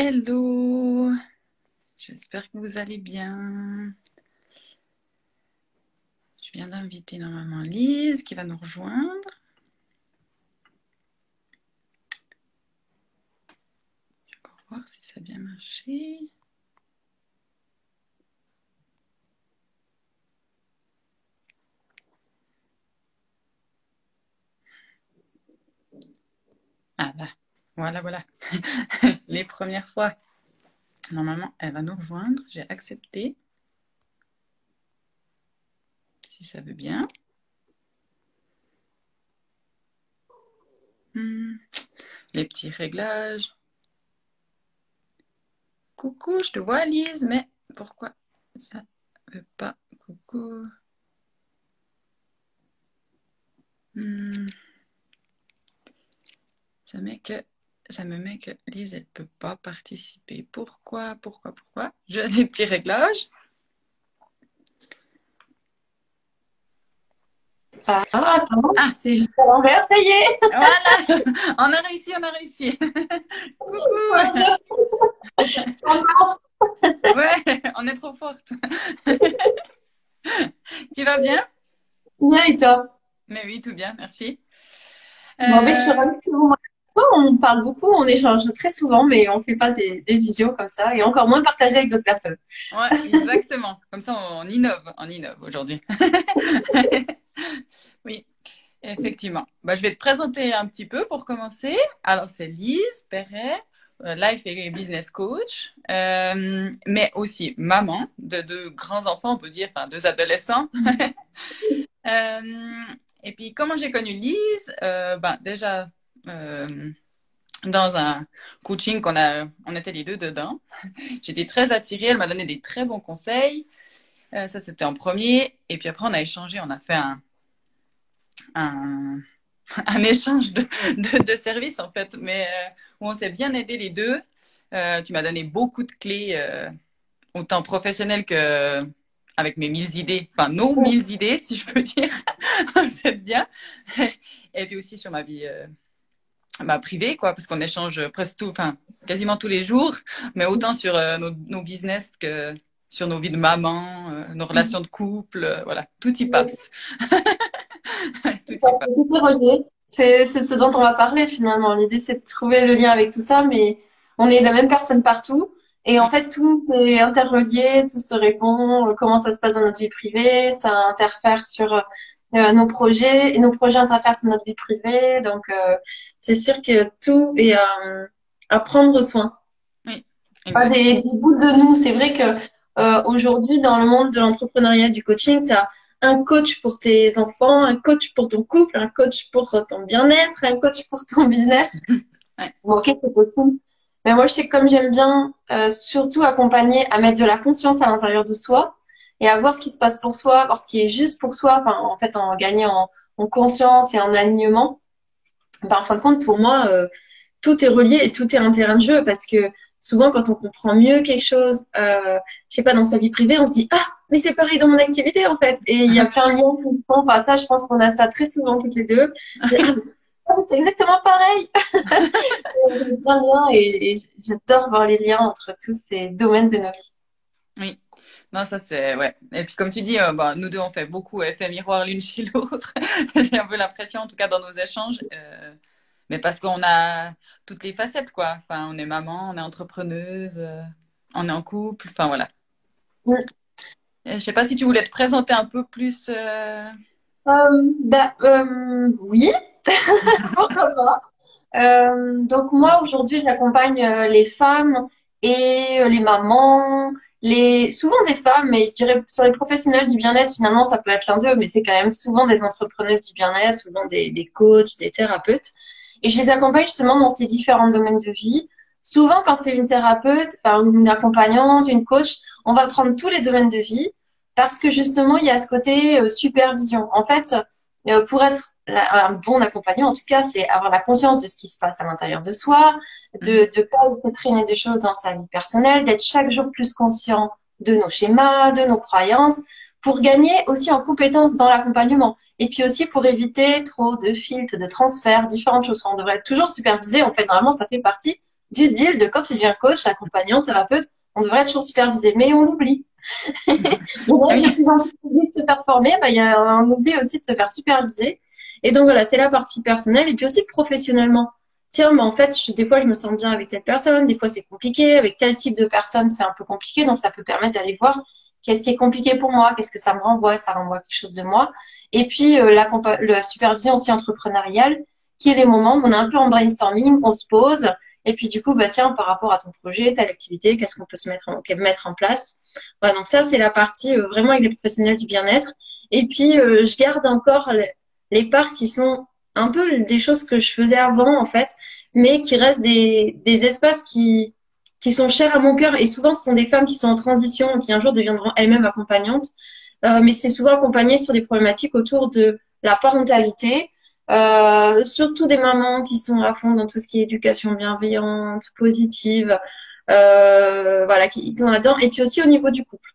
Hello, j'espère que vous allez bien. Je viens d'inviter normalement Lise qui va nous rejoindre. Je vais encore voir si ça a bien marché. Ah là, voilà, voilà. Les premières fois. Normalement, elle va nous rejoindre. J'ai accepté. Si ça veut bien. Hmm. Les petits réglages. Coucou, je te vois Lise, mais pourquoi ça veut pas Coucou? Hmm. Ça, met que, ça me met que Lise, elle ne peut pas participer. Pourquoi? Pourquoi? Pourquoi? J'ai des petits réglages. Ah, attends, ah. c'est juste à l'envers, ça y est. Voilà. On a réussi, on a réussi. Coucou. Ouais, on est trop forte. Tu vas bien? Bien, et toi? Mais oui, tout bien, merci. Bon, mais je suis ravie que vous on parle beaucoup, on échange très souvent, mais on ne fait pas des, des, visios comme ça, et encore moins partager avec d'autres personnes. Ouais, exactement. comme ça, on innove, on innove aujourd'hui. oui, effectivement. Bah, je vais te présenter un petit peu pour commencer. Alors, c'est Lise Perret, euh, life et business coach, euh, mais aussi maman de deux grands enfants, on peut dire, enfin deux adolescents. euh, et puis, comment j'ai connu Lise? Ben, Déjà, euh, dans un coaching qu'on a, on était les deux dedans. J'étais très attirée, elle m'a donné des très bons conseils. Euh, ça, c'était en premier. Et puis après, on a échangé, on a fait un, un, un échange de, de, de, services, en fait, mais euh, où on s'est bien aidés les deux. Tu m'as donné beaucoup de clés, autant professionnelles que avec mes mille idées, enfin nos mille idées, si je peux dire. C'est bien. Et puis aussi sur ma vie bah, privé, quoi, parce qu'on échange presque tout, enfin, quasiment tous les jours, mais autant sur euh, nos, nos, business que sur nos vies de maman, euh, nos relations de couple, euh, voilà, tout y passe. tout y passe. C'est ce dont on va parler finalement. L'idée, c'est de trouver le lien avec tout ça, mais on est la même personne partout. Et en fait, tout est interrelié, tout se répond. Comment ça se passe dans notre vie privée, ça interfère sur euh, nos projets et nos projets interfèrent sur notre vie privée. Donc, euh, c'est sûr que tout est à prendre soin. Oui. Pas des, des, bouts de nous. C'est vrai que euh, aujourd'hui, dans le monde de l'entrepreneuriat, du coaching, tu as un coach pour tes enfants, un coach pour ton couple, un coach pour ton bien-être, un coach pour ton business. Ouais. Bon, ok, c'est possible. Mais moi, je sais que comme j'aime bien euh, surtout accompagner à mettre de la conscience à l'intérieur de soi, et à voir ce qui se passe pour soi, voir ce qui est juste pour soi, enfin, en fait, en gagner en, en conscience et en alignement. Ben, en fin de compte, pour moi, euh, tout est relié et tout est un terrain de jeu parce que souvent, quand on comprend mieux quelque chose, euh, je sais pas, dans sa vie privée, on se dit, ah, mais c'est pareil dans mon activité, en fait. Et il y a plein de liens qui font. Enfin, ça, je pense qu'on a ça très souvent toutes les deux. Ah, c'est exactement pareil. et, et j'adore voir les liens entre tous ces domaines de nos vies. Oui, non, ça c'est ouais. Et puis comme tu dis, euh, bah, nous deux on fait beaucoup effet miroir l'une chez l'autre. J'ai un peu l'impression, en tout cas dans nos échanges, euh, mais parce qu'on a toutes les facettes quoi. Enfin, on est maman, on est entrepreneuse, euh, on est en couple. Enfin voilà. Oui. Je sais pas si tu voulais te présenter un peu plus. bah oui, pourquoi pas. donc moi aujourd'hui j'accompagne les femmes et les mamans les, souvent des femmes, mais je dirais sur les professionnels du bien-être, finalement, ça peut être l'un d'eux, mais c'est quand même souvent des entrepreneuses du bien-être, souvent des, des coachs, des thérapeutes. Et je les accompagne justement dans ces différents domaines de vie. Souvent, quand c'est une thérapeute, une accompagnante, une coach, on va prendre tous les domaines de vie parce que justement, il y a ce côté euh, supervision. En fait, euh, pour être un bon accompagnant, en tout cas, c'est avoir la conscience de ce qui se passe à l'intérieur de soi, de ne pas laisser traîner des choses dans sa vie personnelle, d'être chaque jour plus conscient de nos schémas, de nos croyances, pour gagner aussi en compétences dans l'accompagnement. Et puis aussi pour éviter trop de filtres, de transferts, différentes choses. On devrait être toujours supervisé. En fait, vraiment, ça fait partie du deal de quand tu deviens coach, accompagnant, thérapeute, on devrait être toujours supervisé, mais on l'oublie. donc, il y a plus en plus de se faire former, bah, il y a un oubli aussi de se faire superviser. Et donc voilà, c'est la partie personnelle et puis aussi professionnellement. Tiens, mais en fait, des fois, je me sens bien avec telle personne, des fois, c'est compliqué, avec tel type de personne, c'est un peu compliqué, donc ça peut permettre d'aller voir qu'est-ce qui est compliqué pour moi, qu'est-ce que ça me renvoie, ça renvoie quelque chose de moi. Et puis, euh, la, la supervision aussi entrepreneuriale, qui est les moments où on est un peu en brainstorming, on se pose, et puis du coup, bah tiens, par rapport à ton projet, ta activité, qu'est-ce qu'on peut se mettre en, mettre en place? Voilà, donc ça, c'est la partie euh, vraiment avec les professionnels du bien-être. Et puis, euh, je garde encore les, parts qui sont un peu des choses que je faisais avant, en fait, mais qui restent des, des espaces qui, qui sont chers à mon cœur. Et souvent, ce sont des femmes qui sont en transition, qui un jour deviendront elles-mêmes accompagnantes. Euh, mais c'est souvent accompagné sur des problématiques autour de la parentalité, euh, surtout des mamans qui sont à fond dans tout ce qui est éducation bienveillante, positive, euh, voilà, qui sont là-dedans. Et puis aussi au niveau du couple.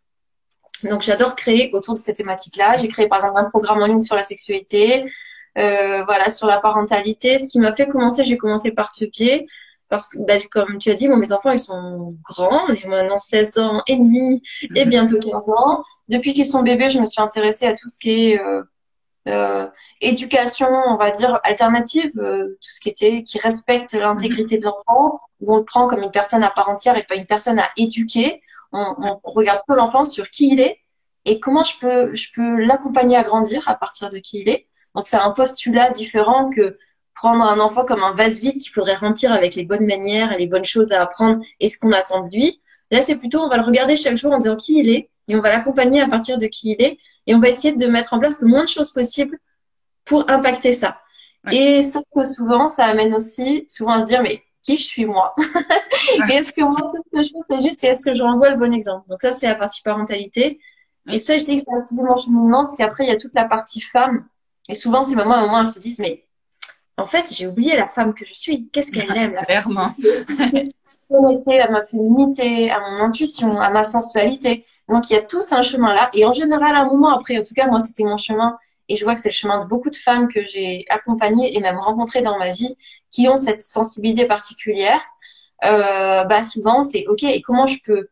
Donc j'adore créer autour de ces thématiques-là. J'ai créé par exemple un programme en ligne sur la sexualité, euh, voilà, sur la parentalité. Ce qui m'a fait commencer, j'ai commencé par ce pied. Parce que, bah, comme tu as dit, bon, mes enfants, ils sont grands. Ils ont maintenant 16 ans et demi et mhm. bientôt 15 ans. Depuis qu'ils sont bébés, je me suis intéressée à tout ce qui est euh, euh, éducation, on va dire, alternative, euh, tout ce qui était, qui respecte l'intégrité de l'enfant, où on le prend comme une personne à part entière et pas une personne à éduquer. On, on regarde peu l'enfant sur qui il est et comment je peux, je peux l'accompagner à grandir à partir de qui il est. Donc c'est un postulat différent que prendre un enfant comme un vase vide qu'il faudrait remplir avec les bonnes manières et les bonnes choses à apprendre et ce qu'on attend de lui. Là, c'est plutôt, on va le regarder chaque jour en disant qui il est et on va l'accompagner à partir de qui il est et on va essayer de mettre en place le moins de choses possible pour impacter ça. Et sauf que souvent, ça amène aussi souvent à se dire, mais qui je suis moi? Et est-ce que moi, tout ce que je fais, c'est juste, et est-ce que je renvoie le bon exemple? Donc ça, c'est la partie parentalité. Et ça, je dis que c'est un mon cheminement, parce qu'après, il y a toute la partie femme. Et souvent, ces mamans, à un moment, elles se disent, mais en fait, j'ai oublié la femme que je suis. Qu'est-ce qu'elle aime la Clairement. Connectée à ma féminité, à mon intuition, à ma sensualité. Donc, il y a tous un chemin là. Et en général, un moment après, en tout cas, moi, c'était mon chemin. Et je vois que c'est le chemin de beaucoup de femmes que j'ai accompagnées et même rencontrées dans ma vie qui ont cette sensibilité particulière. Euh, bah, souvent, c'est OK, et comment je peux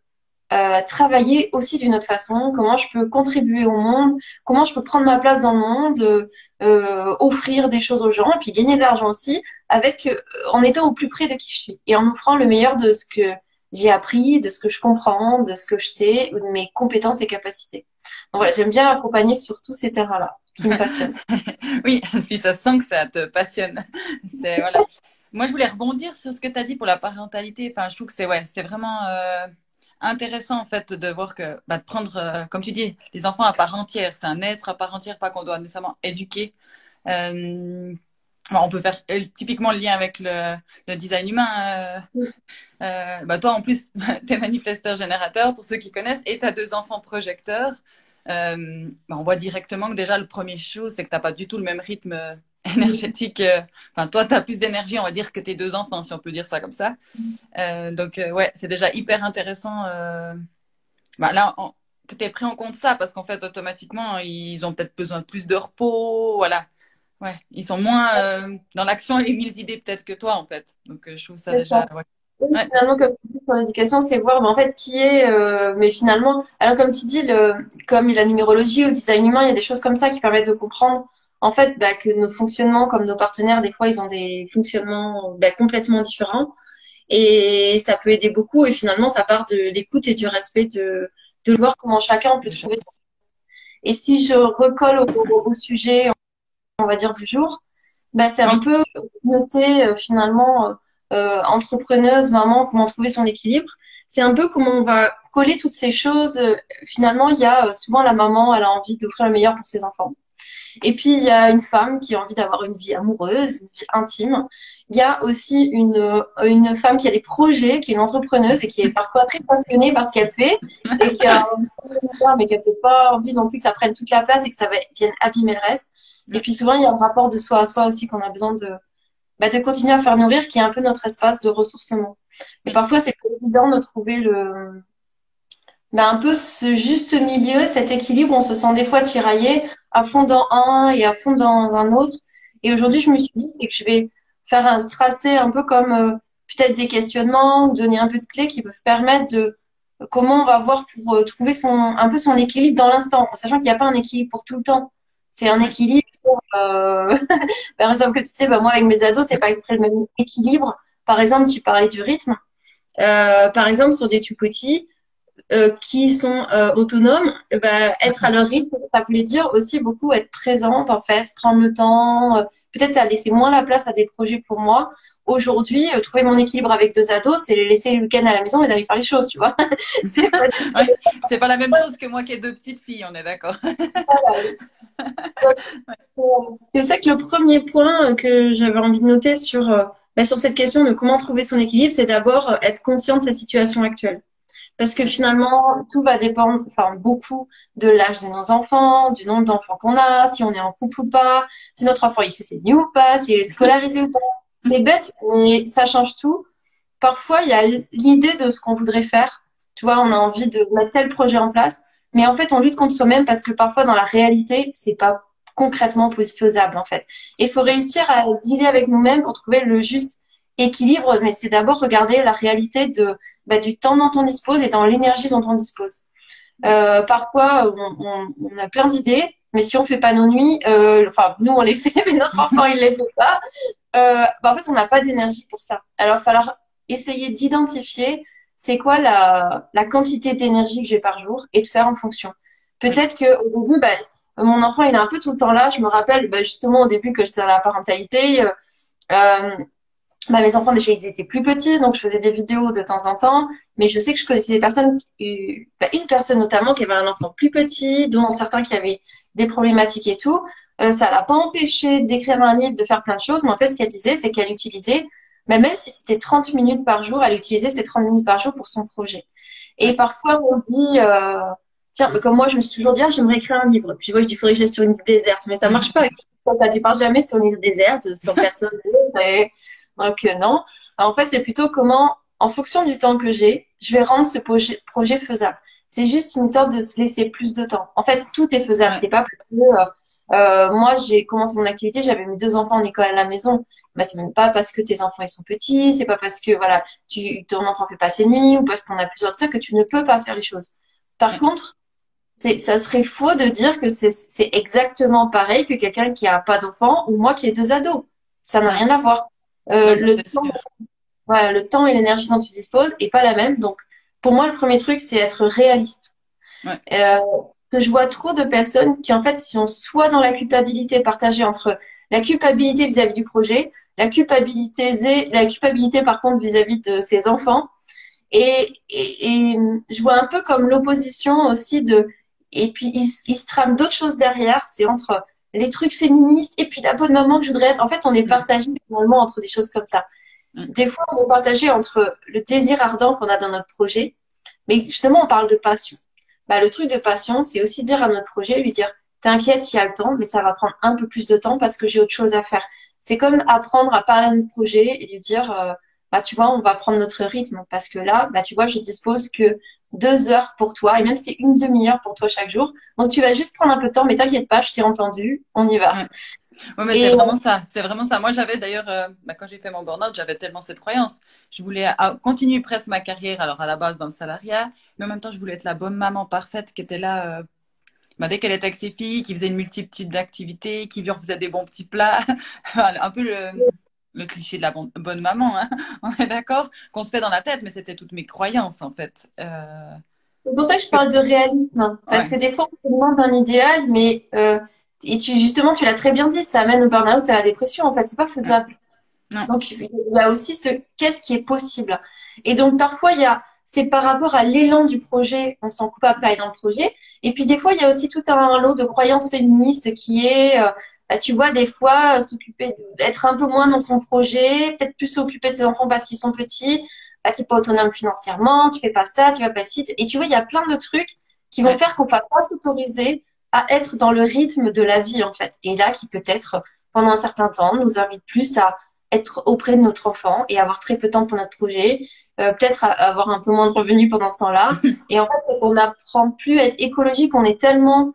euh, travailler aussi d'une autre façon, comment je peux contribuer au monde, comment je peux prendre ma place dans le monde, euh, offrir des choses aux gens, et puis gagner de l'argent aussi, avec euh, en étant au plus près de qui je suis et en offrant le meilleur de ce que j'ai appris, de ce que je comprends, de ce que je sais, ou de mes compétences et capacités. Donc voilà, j'aime bien accompagner sur tous ces terrains-là qui me passionnent. oui, puis ça sent que ça te passionne. C'est voilà. Moi, je voulais rebondir sur ce que tu as dit pour la parentalité. Enfin, je trouve que c'est ouais, c'est vraiment euh, intéressant en fait de voir que bah, de prendre, euh, comme tu dis, les enfants à part entière, c'est un être à part entière, pas qu'on doit nécessairement éduquer. Euh, on peut faire euh, typiquement le lien avec le, design humain. bah, toi, en plus, tu es manifesteur générateur, pour ceux qui connaissent, et tu as deux enfants projecteurs. Bah, on voit directement que déjà, le premier chose, c'est que tu n'as pas du tout le même rythme énergétique. Euh, enfin, toi, tu as plus d'énergie, on va dire, que tes deux enfants, si on peut dire ça comme ça. Euh, donc, euh, ouais, c'est déjà hyper intéressant. Bah, là, que tu aies pris en compte ça, parce qu'en fait, automatiquement, ils ont peut-être besoin de plus de repos. Voilà. Ouais, ils sont moins dans l'action et les mille idées peut-être que toi, en fait. Donc, je trouve ça déjà. Finalement, comme tu dis sur l'éducation, c'est voir en fait qui est. mais finalement, alors comme tu dis, le, comme la numérologie ou le design humain, il y a des choses comme ça qui permettent de comprendre en fait, bah, que nos fonctionnements, comme nos partenaires, des fois, ils ont des fonctionnements bah, complètement différents. Et ça peut aider beaucoup. Et finalement, ça part de l'écoute et du respect de, de voir comment chacun peut trouver. Et si je recolle au, sujet, on va dire, du jour, bah, c'est un peu noter euh, finalement euh, euh, entrepreneuse, maman, comment trouver son équilibre. C'est un peu comment on va coller toutes ces choses. Finalement, il y a souvent la maman, elle a envie d'offrir le meilleur pour ses enfants. Et puis, il y a une femme qui a envie d'avoir une vie amoureuse, une vie intime. Il y a aussi une, une femme qui a des projets, qui est une entrepreneuse et qui est parfois très passionnée par ce qu'elle fait et qui a mais qui a peut-être pas envie non plus que ça prenne toute la place et que ça vienne abîmer le reste. Et puis souvent, il y a un rapport de soi à soi aussi qu'on a besoin de, bah, de continuer à faire nourrir, qui est un peu notre espace de ressourcement. Et parfois, c'est pas évident de trouver le, bah, un peu ce juste milieu, cet équilibre, on se sent des fois tiraillé à fond dans un et à fond dans un autre. Et aujourd'hui, je me suis dit, c'est que je vais faire un tracé un peu comme euh, peut-être des questionnements ou donner un peu de clés qui peuvent permettre de comment on va voir pour euh, trouver son, un peu son équilibre dans l'instant, en sachant qu'il n'y a pas un équilibre pour tout le temps. C'est un équilibre. Euh... par exemple, que tu sais, bah, moi avec mes ados, c'est pas le même équilibre. Par exemple, tu parlais du rythme. Euh, par exemple, sur des tout petits, euh, qui sont euh, autonomes, eh ben, être à leur rythme, ça voulait dire aussi beaucoup être présente en fait, prendre le temps. Euh, peut-être ça a laissé moins la place à des projets pour moi. Aujourd'hui, trouver mon équilibre avec deux ados, c'est les laisser le week-end à la maison et d'aller faire les choses, tu vois. c'est pas... pas... la même chose que moi qui ai deux petites filles, on est d'accord. c'est ça que le premier point que j'avais envie de noter sur, bah, sur cette question de comment trouver son équilibre, c'est d'abord être conscient de sa situation actuelle. Parce que finalement, tout va dépendre, enfin, beaucoup de l'âge de nos enfants, du nombre d'enfants qu'on a, si on est en couple ou pas, si notre enfant il fait ses nuits ou pas, s'il est scolarisé ou pas. C'est bête, mais ça change tout. Parfois, il y a l'idée de ce qu'on voudrait faire. Tu vois, on a envie de mettre tel projet en place, mais en fait, on lutte contre soi-même parce que parfois, dans la réalité, c'est pas concrètement faisable, en fait. Et il faut réussir à dealer avec nous-mêmes pour trouver le juste équilibre, mais c'est d'abord regarder la réalité de bah, du temps dont on dispose et dans l'énergie dont on dispose. Euh, parfois, on, a plein d'idées, mais si on fait pas nos nuits, euh, enfin nous on les fait, mais notre enfant il les fait pas. Euh, bah, en fait, on n'a pas d'énergie pour ça. Alors, il va falloir essayer d'identifier c'est quoi la, la quantité d'énergie que j'ai par jour et de faire en fonction. Peut-être que au début, bah, mon enfant il est un peu tout le temps là. Je me rappelle justement au début que j'étais dans la parentalité. Bah, mes enfants déjà ils étaient plus petits donc je faisais des vidéos de temps en temps. Mais je sais que je connaissais des personnes bah, une personne notamment qui avait un enfant plus petit dont certains qui avaient des problématiques et tout. Euh, ça l'a pas empêché d'écrire un livre de faire plein de choses mais en fait ce qu'elle disait c'est qu'elle utilisait bah, même si c'était 30 minutes par jour elle utilisait ces 30 minutes par jour pour son projet. Et parfois on se dit euh, tiens mais comme moi je me suis toujours dit ah, j'aimerais écrire un livre. Puis moi je dis faudrait que j'aille sur une île déserte. Mais ça marche pas. Ça tu pars jamais sur une île déserte sans personne donc euh, non. en fait, c'est plutôt comment, en fonction du temps que j'ai, je vais rendre ce projet, faisable. C'est juste une sorte de se laisser plus de temps. En fait, tout est faisable. C'est pas parce que euh, euh, moi j'ai commencé mon activité, j'avais mes deux enfants en école à la maison. Bah, c'est même pas parce que tes enfants ils sont petits, c'est pas parce que voilà, tu, ton enfant fait pas ses nuits ou parce que t'en as plusieurs de ça que tu ne peux pas faire les choses. Par contre, ça serait faux de dire que c'est, c'est exactement pareil que quelqu'un qui a pas d'enfant ou moi qui ai deux ados. Ça n'a rien à voir. Euh, le, temps, le temps et l'énergie dont tu disposes est pas la même. Donc, pour moi, le premier truc, c'est être réaliste. Euh, je vois trop de personnes qui, en fait, sont soit dans la culpabilité partagée entre la culpabilité vis-à-vis du projet, la culpabilité, la culpabilité par contre vis-à-vis de ses enfants. Et, et, je vois un peu comme l'opposition aussi de. Et puis, il, il se trame d'autres choses derrière. C'est entre les trucs féministes et puis la bonne maman que je voudrais être. En fait, on est partagé finalement entre des choses comme ça. Mm. Des fois, on est partagé entre le désir ardent qu'on a dans notre projet, mais justement, on parle de passion. Bah, le truc de passion, c'est aussi dire à notre projet, lui dire, t'inquiète, il y a le temps, mais ça va prendre un peu plus de temps parce que j'ai autre chose à faire. C'est comme apprendre à parler à notre projet et lui dire, euh, bah, tu vois, on va prendre notre rythme parce que là, bah, tu vois, je dispose que deux heures pour toi, et même c'est une demi-heure pour toi chaque jour. Donc tu vas juste prendre un peu de temps, mais t'inquiète pas, je t'ai entendu, on y va. Ouais. mais c'est vraiment ça, c'est vraiment ça. Moi, j'avais d'ailleurs, euh, bah, quand j'ai fait mon burn-out, j'avais tellement cette croyance. Je voulais euh, continuer presque ma carrière, alors à la base dans le salariat, mais en même temps, je voulais être la bonne maman parfaite qui était là, euh, bah, dès qu'elle était avec ses filles, qui faisait une multitude d'activités, qui lui faisait des bons petits plats, un peu le, le cliché de la bonne maman, hein on est d'accord? Qu'on se fait dans la tête, mais c'était toutes mes croyances en fait. Euh... C'est pour ça que je parle de réalisme, hein. parce que des fois on se demande un idéal, mais euh, et tu justement tu l'as très bien dit, ça amène au burn-out, à la dépression. En fait, c'est pas faisable. Donc il y a aussi ce qu'est-ce qui est possible. Et donc parfois il y a c'est par rapport à l'élan du projet, on s'en coupe pas pas dans le projet. Et puis des fois, il y a aussi tout un lot de croyances féministes qui est euh, bah, tu vois, des fois, euh, s'occuper d'être un peu moins dans son projet, peut-être plus s'occuper de ses enfants parce qu'ils sont petits, bah, tu n'es pas autonome financièrement, tu fais pas ça, tu vas pas ci. Et tu vois, il y a plein de trucs qui vont faire qu'on va pas s'autoriser à être dans le rythme de la vie, en fait. Et là, qui peut-être, pendant un certain temps, nous invite plus à être auprès de notre enfant et avoir très peu de temps pour notre projet, euh, peut-être avoir un peu moins de revenus pendant ce temps-là. Et en fait, on n'apprend plus à être écologique, on est tellement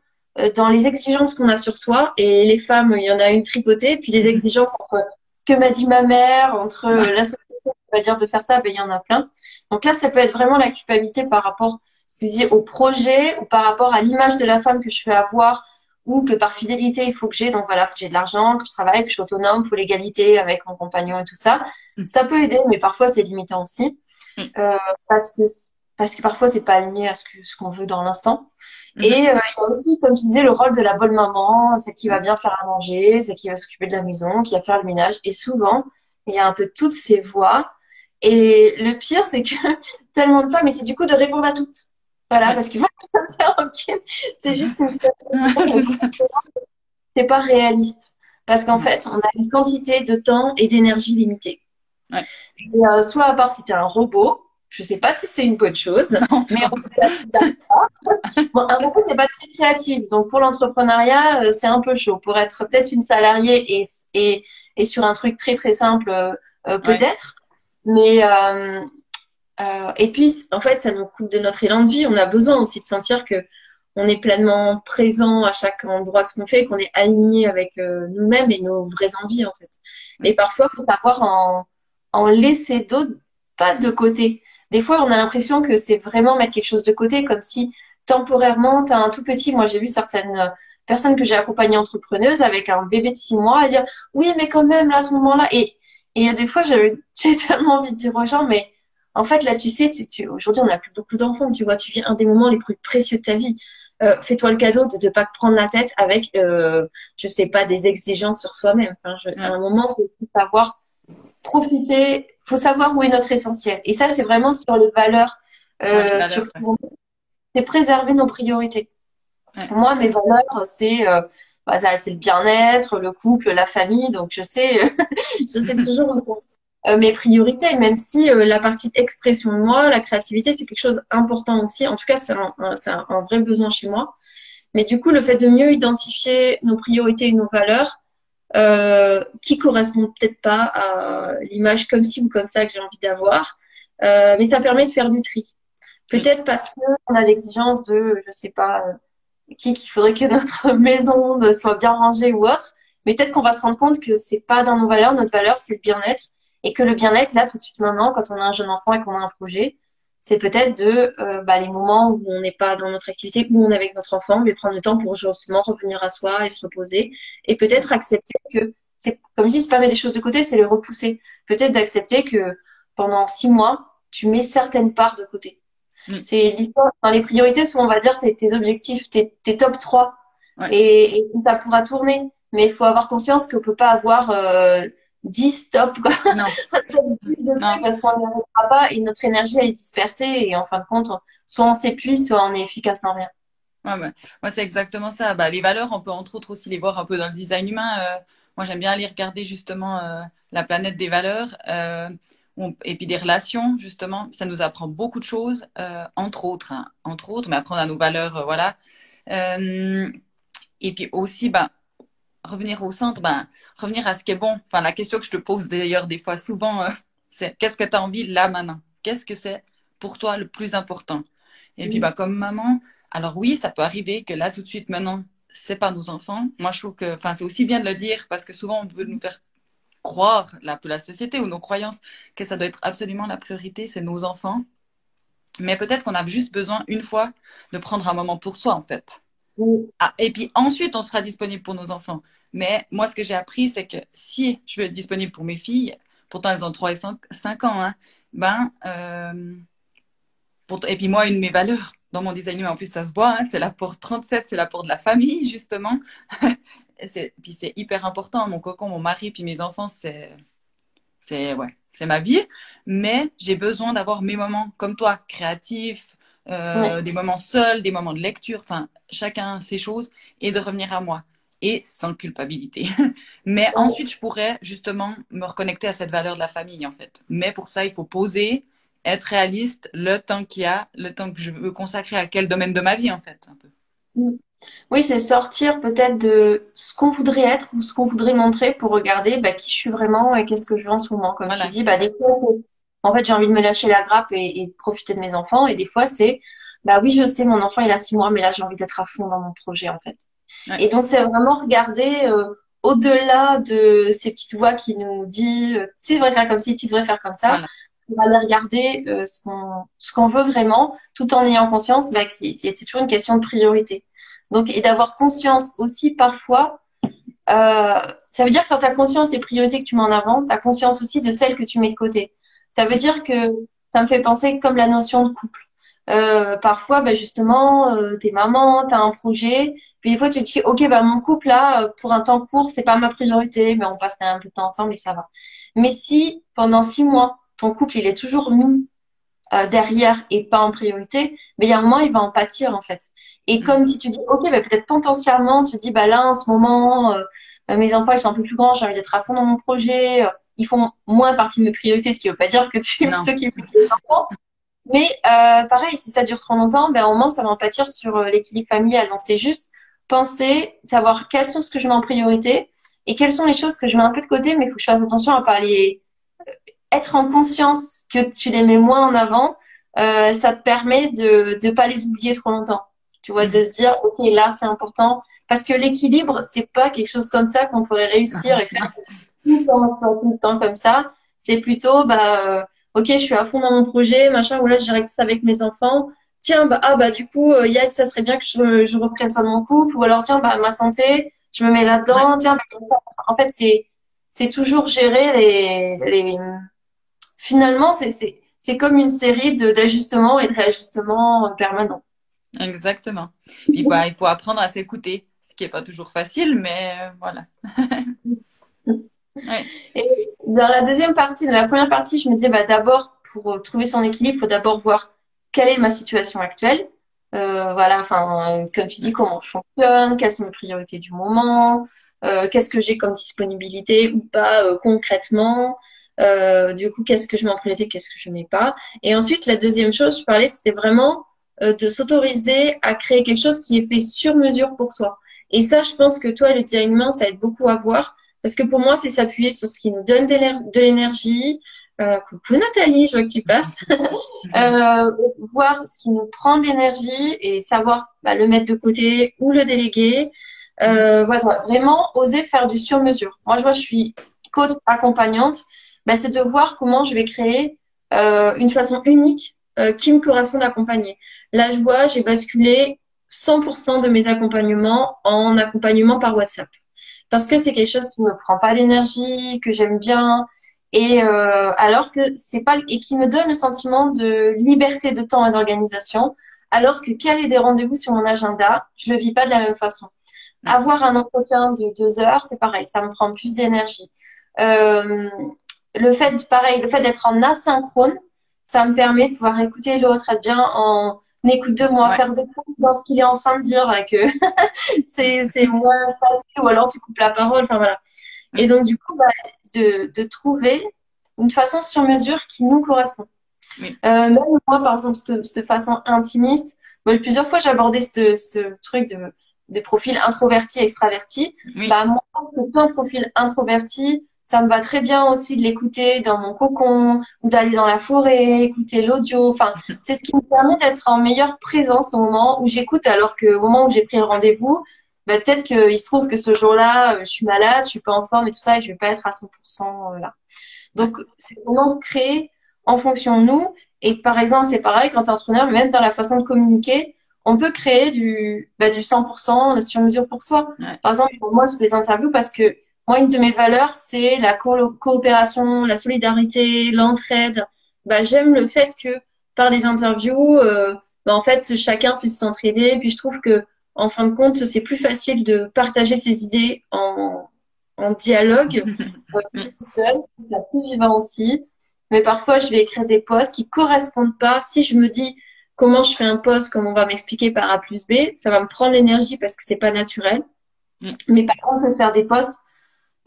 dans les exigences qu'on a sur soi. Et les femmes, il y en a une tripotée. Puis les exigences entre ce que m'a dit ma mère, entre la société va dire de faire ça, ben, il y en a plein. Donc là, ça peut être vraiment la culpabilité par rapport au projet ou par rapport à l'image de la femme que je fais avoir ou que par fidélité, il faut que j'ai. Donc voilà, faut que j'ai de l'argent, que je travaille, que je suis autonome, faut l'égalité avec mon compagnon et tout ça. Mm. Ça peut aider, mais parfois c'est limitant aussi. Mm. Euh, parce que parce que parfois c'est pas aligné à ce que ce qu'on veut dans l'instant. Mm-hmm. Et euh, il y a aussi, comme je disais, le rôle de la bonne maman, celle qui va bien faire à manger, celle qui va s'occuper de la maison, qui va faire le ménage. Et souvent, il y a un peu toutes ces voix. Et le pire, c'est que tellement de femmes, et c'est du coup de répondre à toutes. Voilà, parce faut c'est juste une c'est pas réaliste. Parce qu'en fait, on a une quantité de temps et d'énergie limitée. Ouais. Euh, soit à part si tu un robot, je sais pas si c'est une bonne chose, mais bon, un robot c'est pas très créatif. Donc pour l'entrepreneuriat, euh, c'est un peu chaud. Pour être peut-être une salariée et, et, et sur un truc très très simple, euh, peut-être. Mais euh, et puis, en fait, ça nous coupe de notre élan de vie. On a besoin aussi de sentir que on est pleinement présent à chaque endroit de ce qu'on fait, qu'on est aligné avec nous-mêmes et nos vraies envies, en fait. Mais parfois, il faut savoir en, en laisser d'autres pas de côté. Des fois, on a l'impression que c'est vraiment mettre quelque chose de côté, comme si temporairement, tu as un tout petit. Moi, j'ai vu certaines personnes que j'ai accompagnées entrepreneuses avec un bébé de six mois à dire oui, mais quand même, là, à ce moment-là. Et, et des fois, j'ai tellement envie de dire aux gens, mais en fait, là, tu sais, tu, aujourd'hui, on n'a plus beaucoup d'enfants, tu vois, tu vis un des moments les plus précieux de ta vie. Euh, fais-toi le cadeau de ne pas te prendre la tête avec, euh, je sais pas, des exigences sur soi-même. À un moment, il faut savoir profiter, faut savoir où est notre essentiel. Et ça, c'est vraiment sur les valeurs. Euh, c'est préserver nos priorités. Moi, mes valeurs, c'est euh, bah, c'est le bien-être, le couple, la famille. Donc, je sais, je sais toujours où euh, mes priorités, même si euh, la partie expression de moi, la créativité, c'est quelque chose d'important aussi. En tout cas, c'est un, un, vrai besoin chez moi. Mais du coup, le fait de mieux identifier nos priorités et nos valeurs, euh, qui correspondent peut-être pas à l'image comme ci ou comme ça que j'ai envie d'avoir, euh, mais ça permet de faire du tri. Peut-être parce qu'on a l'exigence de, je sais pas, qui qu'il faudrait que notre maison soit bien rangée ou autre, mais peut-être qu'on va se rendre compte que c'est pas dans nos valeurs. Notre valeur, c'est le bien-être et que le bien-être, là, tout de suite maintenant, quand on a un jeune enfant et qu'on a un projet, c'est peut-être de euh, bah, les moments où on n'est pas dans notre activité, où on est avec notre enfant, mais prendre le temps pour justement revenir à soi et se reposer. Et peut-être accepter que, c'est comme je dis, se permet des choses de côté, c'est les repousser. Peut-être d'accepter que pendant six mois, tu mets certaines parts de côté. Mm. C'est l'histoire. Dans les priorités, souvent on va dire tes, tes objectifs, tes, tes top 3. Et, et, ça pourra tourner. Mais il faut avoir conscience qu'on peut pas avoir euh, 10 stop quoi. Non. parce qu'on n'y arrivera pas et notre énergie elle est dispersée et en fin de compte, soit on s'épuise, soit on est efficace en rien. Ouais, ouais. Moi, c'est exactement ça. Bah, les valeurs, on peut entre autres aussi les voir un peu dans le design humain. Euh, moi, j'aime bien aller regarder justement euh, la planète des valeurs euh, et puis des relations, justement. Ça nous apprend beaucoup de choses, entre autres, hein, entre autres, mais apprendre à nos valeurs, voilà. et puis aussi, bah, revenir au centre, ben, revenir à ce qui est bon. Enfin, la question que je te pose d'ailleurs des fois souvent, euh, c'est qu'est-ce que tu as envie là maintenant? Qu'est-ce que c'est pour toi le plus important? Et puis, bah, comme maman, alors oui, ça peut arriver que là, tout de suite, maintenant, c'est pas nos enfants. Moi, je trouve que, enfin, c'est aussi bien de le dire parce que souvent, on veut nous faire croire, la, la société ou nos croyances, que ça doit être absolument la priorité, c'est nos enfants. Mais peut-être qu'on a juste besoin une fois de prendre un moment pour soi, en fait. Ah, et puis ensuite, on sera disponible pour nos enfants. Mais moi, ce que j'ai appris, c'est que si je veux être disponible pour mes filles, pourtant elles ont 3 et 5, ans, hein, ben, euh, et puis moi, une de mes valeurs dans mon design, en plus ça se voit, hein, c'est l'apport 37, c'est l'apport de la famille, justement. puis c'est hyper important, mon cocon, mon mari, puis mes enfants, c'est, c'est, ouais, c'est ma vie. Mais j'ai besoin d'avoir mes moments comme toi, créatifs, euh, des moments seuls, des moments de lecture, enfin, chacun ses choses, et de revenir à moi. Et sans culpabilité. Mais ensuite, je pourrais justement me reconnecter à cette valeur de la famille, en fait. Mais pour ça, il faut poser, être réaliste, le temps qu'il y a, le temps que je veux consacrer à quel domaine de ma vie, en fait, un peu. Mm. Oui, c'est sortir peut-être de ce qu'on voudrait être ou ce qu'on voudrait montrer pour regarder bah, qui je suis vraiment et qu'est-ce que je veux en ce moment. Comme tu dis, bah, des fois, c'est en fait, j'ai envie de me lâcher la grappe et, de profiter de mes enfants. Et des fois, c'est, bah oui, je sais, mon enfant, il a six mois, mais là, j'ai envie d'être à fond dans mon projet, en fait. Et donc, c'est vraiment regarder euh, au-delà de ces petites voix qui nous disent euh, tu devrais faire comme ci, tu devrais faire comme ça. On va aller regarder euh, ce qu'on ce qu'on veut vraiment, tout en ayant conscience bah, que c'est toujours une question de priorité. Donc et d'avoir conscience aussi parfois. Euh, ça veut dire que quand tu as conscience des priorités que tu mets en avant, tu as conscience aussi de celles que tu mets de côté. Ça veut dire que ça me fait penser comme la notion de couple. Euh, parfois, bah, justement, euh, t'es maman, t'as un projet, puis des fois tu te dis, ok, bah mon couple là, euh, pour un temps court, c'est pas ma priorité, mais on passe un peu de temps ensemble et ça va. Mais si pendant six mois, ton couple il est toujours mis euh, derrière et pas en priorité, mais il y a un moment il va en pâtir en fait. Et comme si tu dis, ok, bah peut-être potentiellement, tu dis, bah là en ce moment, euh, mes enfants ils sont un peu plus grands, j'ai envie d'être à fond dans mon projet, ils font moins partie de mes priorités, ce qui veut pas dire que tu t'occupes des enfants. Mais euh, pareil, si ça dure trop longtemps, ben, au moment, ça va en pâtir sur euh, l'équilibre familial. Donc, c'est juste penser, savoir quelles sont ce que je mets en priorité et quelles sont les choses que je mets un peu de côté, mais il faut que je fasse attention à pas les... Euh, être en conscience que tu les mets moins en avant, euh, ça te permet de ne pas les oublier trop longtemps. Tu vois, de se dire, OK, là, c'est important. Parce que l'équilibre, c'est pas quelque chose comme ça qu'on pourrait réussir et faire tout le temps, tout le temps comme ça. C'est plutôt, bah, ok, je suis à fond dans mon projet, machin, ou là, je ça avec mes enfants. Tiens, bah, ah, bah, du coup, euh, ça serait bien que je, je reprenne soin de mon couple, ou alors, tiens, bah, ma santé, je me mets là-dedans, tiens, bah, en fait, c'est, c'est toujours gérer les, les, finalement, c'est, c'est, c'est comme une série de, d'ajustements et de réajustements permanents. Exactement. Il faut, il faut apprendre à s'écouter, ce qui n'est pas toujours facile, mais euh, Et dans la deuxième partie, dans la première partie, je me disais, bah, d'abord, pour euh, trouver son équilibre, il faut d'abord voir quelle est ma situation actuelle. Euh, voilà, enfin, comme tu dis, comment je fonctionne, quelles sont mes priorités du moment, euh, qu'est-ce que j'ai comme disponibilité ou pas euh, concrètement. Euh, du coup, qu'est-ce que je mets en priorité, qu'est-ce que je mets pas. Et ensuite, la deuxième chose, je parlais, c'était vraiment de s'autoriser à créer quelque chose qui est fait sur mesure pour soi. Et ça, je pense que toi, le design humain, ça aide beaucoup à voir parce que pour moi, c'est s'appuyer sur ce qui nous donne de l'énergie. Euh, coucou Nathalie, je vois que tu passes. euh, voir ce qui nous prend de l'énergie et savoir bah, le mettre de côté ou le déléguer. Euh, voilà, vraiment oser faire du sur-mesure. Moi, je vois, je suis coach accompagnante. Bah, c'est de voir comment je vais créer euh, une façon unique euh, qui me correspond d'accompagner. Là, je vois, j'ai basculé 100% de mes accompagnements en accompagnement par WhatsApp parce que c'est quelque chose qui me prend pas d'énergie, que j'aime bien, et euh, alors que c'est pas et qui me donne le sentiment de liberté de temps et d'organisation, alors que caler des rendez-vous sur mon agenda, je le vis pas de la même façon. Avoir un entretien de deux heures, c'est pareil, ça me prend plus d'énergie. Euh, le fait, pareil, le fait d'être en asynchrone, ça me permet de pouvoir écouter l'autre, être bien en écoute de moi, faire des choses dans ce qu'il est en train de dire, que c'est moins facile, ou alors tu coupes la parole, enfin voilà. Et donc, du coup, bah, de, de, trouver une façon sur mesure qui nous correspond. Euh, même moi, par exemple, cette, façon intimiste, plusieurs fois j'ai abordé ce, ce truc de, des profils introvertis, extravertis. Bah, moi, peu un profil introverti, ça me va très bien aussi de l'écouter dans mon cocon ou d'aller dans la forêt, écouter l'audio. Enfin, c'est ce qui me permet d'être en meilleure présence au moment où j'écoute, alors qu'au moment où j'ai pris le rendez-vous, bah, peut-être qu'il se trouve que ce jour-là, euh, je suis malade, je suis pas en forme et tout ça, et je vais pas être à 100% euh, là. Donc, c'est vraiment créer en fonction de nous. Et par exemple, c'est pareil quand tu es entrepreneur, même dans la façon de communiquer, on peut créer du, bah, du 100% sur mesure pour soi. Par exemple, pour moi, je fais des interviews parce que moi, une de mes valeurs, c'est la coopération, la solidarité, l'entraide. Bah, j'aime le fait que par les interviews, euh, bah, en fait, chacun puisse s'entraider. Puis je trouve que, en fin de compte, c'est plus facile de partager ses idées en, en dialogue. c'est plus vivant aussi. Mais parfois, je vais écrire des posts qui correspondent pas. Si je me dis comment je fais un post, comme on va m'expliquer par A plus B, ça va me prendre l'énergie parce que c'est pas naturel. Mm. Mais par contre, je vais faire des posts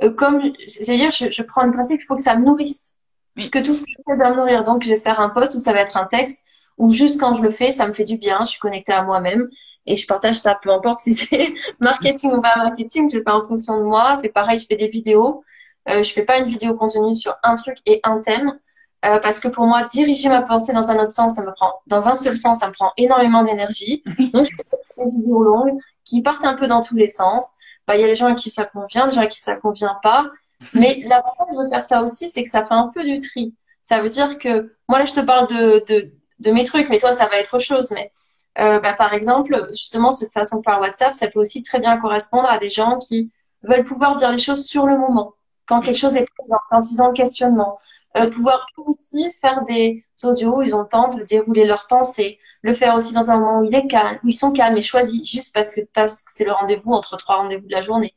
euh, comme, c'est-à-dire, je, je, prends le principe, il faut que ça me nourrisse. Oui. Que tout ce que je fais doit me nourrir. Donc, je vais faire un post où ça va être un texte, ou juste quand je le fais, ça me fait du bien, je suis connectée à moi-même, et je partage ça, peu importe si c'est marketing ou pas marketing, je fais pas en fonction de moi. C'est pareil, je fais des vidéos. Euh, je fais pas une vidéo contenue sur un truc et un thème. Euh, parce que pour moi, diriger ma pensée dans un autre sens, ça me prend, dans un seul sens, ça me prend énormément d'énergie. Donc, je fais des vidéos longues qui partent un peu dans tous les sens bah, il y a des gens à qui ça convient, des gens à qui ça convient pas. Mais l'avantage de faire ça aussi, c'est que ça fait un peu du tri. Ça veut dire que, moi là, je te parle de, de, de mes trucs, mais toi, ça va être autre chose. Mais euh, bah, par exemple, justement, cette façon par WhatsApp, ça peut aussi très bien correspondre à des gens qui veulent pouvoir dire les choses sur le moment, quand quelque chose est présent, quand ils ont le questionnement. Euh, pouvoir aussi faire des audios où ils ont le temps de dérouler leurs pensées, le faire aussi dans un moment où il est calme, où ils sont calmes et choisis, juste parce que parce que c'est le rendez-vous entre trois rendez-vous de la journée,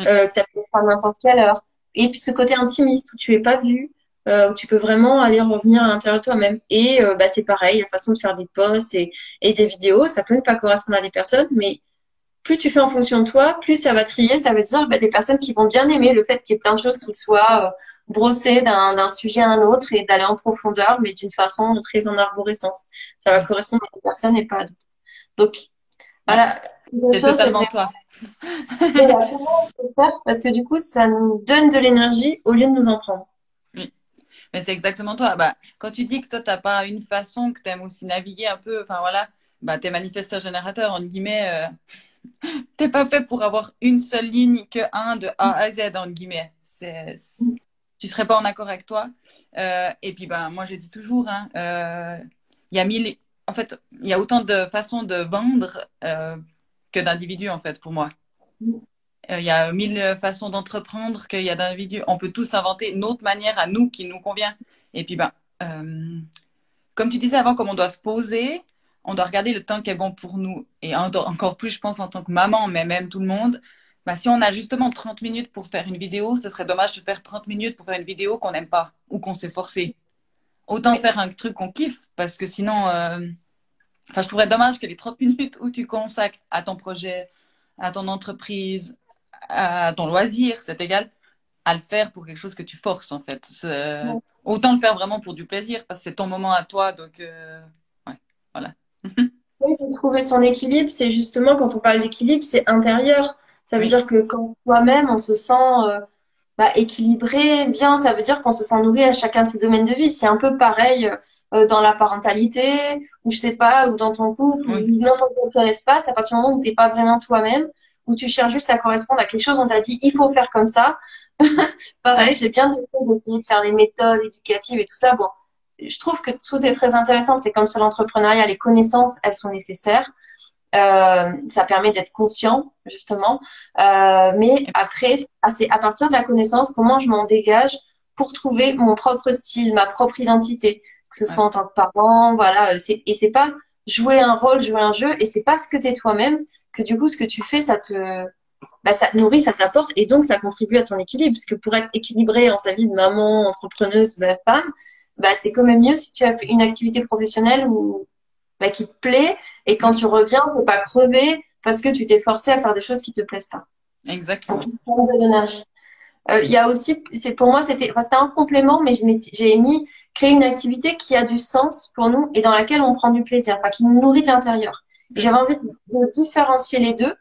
euh, que ça peut être à n'importe quelle heure. Et puis ce côté intimiste où tu es pas vu, euh, où tu peux vraiment aller revenir à l'intérieur de toi-même. Et euh, bah, c'est pareil, la façon de faire des posts et, et des vidéos, ça peut ne pas correspondre à des personnes, mais plus tu fais en fonction de toi, plus ça va trier. Ça veut dire bah, des personnes qui vont bien aimer le fait qu'il y ait plein de choses qui soient euh, brossées d'un sujet à un autre et d'aller en profondeur, mais d'une façon très en arborescence. Ça va correspondre à des personnes et pas à d'autres. Donc, voilà. C'est totalement toi. Parce que du coup, ça nous donne de l'énergie au lieu de nous en prendre. Mais c'est exactement toi. Bah, quand tu dis que toi, tu n'as pas une façon, que tu aimes aussi naviguer un peu, enfin voilà, bah, tu es manifesteur générateur, en guillemets, euh, t'es pas fait pour avoir une seule ligne que un de A à Z, en guillemets. Tu serais pas en accord avec toi. Euh, et puis, bah, moi, je dis toujours, il hein, euh, y a mille, en fait, il y a autant de façons de vendre que d'individus, en fait, pour moi. Il y a mille façons d'entreprendre qu'il y a d'individus. On peut tous inventer une autre manière à nous qui nous convient. Et puis, ben, comme tu disais avant, comme on doit se poser, on doit regarder le temps qui est bon pour nous. Et encore plus, je pense, en tant que maman, mais même tout le monde. Ben, si on a justement 30 minutes pour faire une vidéo, ce serait dommage de faire 30 minutes pour faire une vidéo qu'on n'aime pas ou qu'on s'est forcé. Autant faire un truc qu'on kiffe, parce que sinon, euh... enfin, je trouverais dommage que les 30 minutes où tu consacres à ton projet, à ton entreprise, à ton loisir, c'est égal à le faire pour quelque chose que tu forces en fait. Autant le faire vraiment pour du plaisir parce que c'est ton moment à toi, donc euh, ouais, voilà. Oui, trouver son équilibre, c'est justement quand on parle d'équilibre, c'est intérieur. Ça veut dire que quand toi-même on se sent euh, bah, équilibré, bien, ça veut dire qu'on se sent nourri à chacun de ses domaines de vie. C'est un peu pareil euh, dans la parentalité, ou je sais pas, ou dans ton couple, ou dans n'importe quel espace, à partir du moment où tu n'es pas vraiment toi-même, où tu cherches juste à correspondre à quelque chose, on t'a dit il faut faire comme ça. Pareil, j'ai bien d'essayer de faire des méthodes éducatives et tout ça. Bon, je trouve que tout est très intéressant. C'est comme sur l'entrepreneuriat, les connaissances, elles sont nécessaires. Euh, ça permet d'être conscient, justement. Euh, mais après, c'est à partir de la connaissance, comment je m'en dégage pour trouver mon propre style, ma propre identité, que ce soit en tant que parent, voilà. Et c'est pas jouer un rôle, jouer un jeu, et c'est pas ce que tu es toi-même, que du coup, ce que tu fais, ça te, bah, ça te nourrit, ça t'apporte, et donc ça contribue à ton équilibre. Parce que pour être équilibré en sa vie de maman, entrepreneuse, bah, femme, bah, c'est quand même mieux si tu as une activité professionnelle ou bah, qui te plaît, et quand tu reviens, faut pas crever parce que tu t'es forcé à faire des choses qui te plaisent pas. Exactement. de l'énergie. Euh, il y a aussi, c'est pour moi, c'était, enfin, c'était un complément, mais j'ai mis créer une activité qui a du sens pour nous et dans laquelle on prend du plaisir, enfin, qui nous nourrit de l'intérieur. J'avais envie de différencier les deux.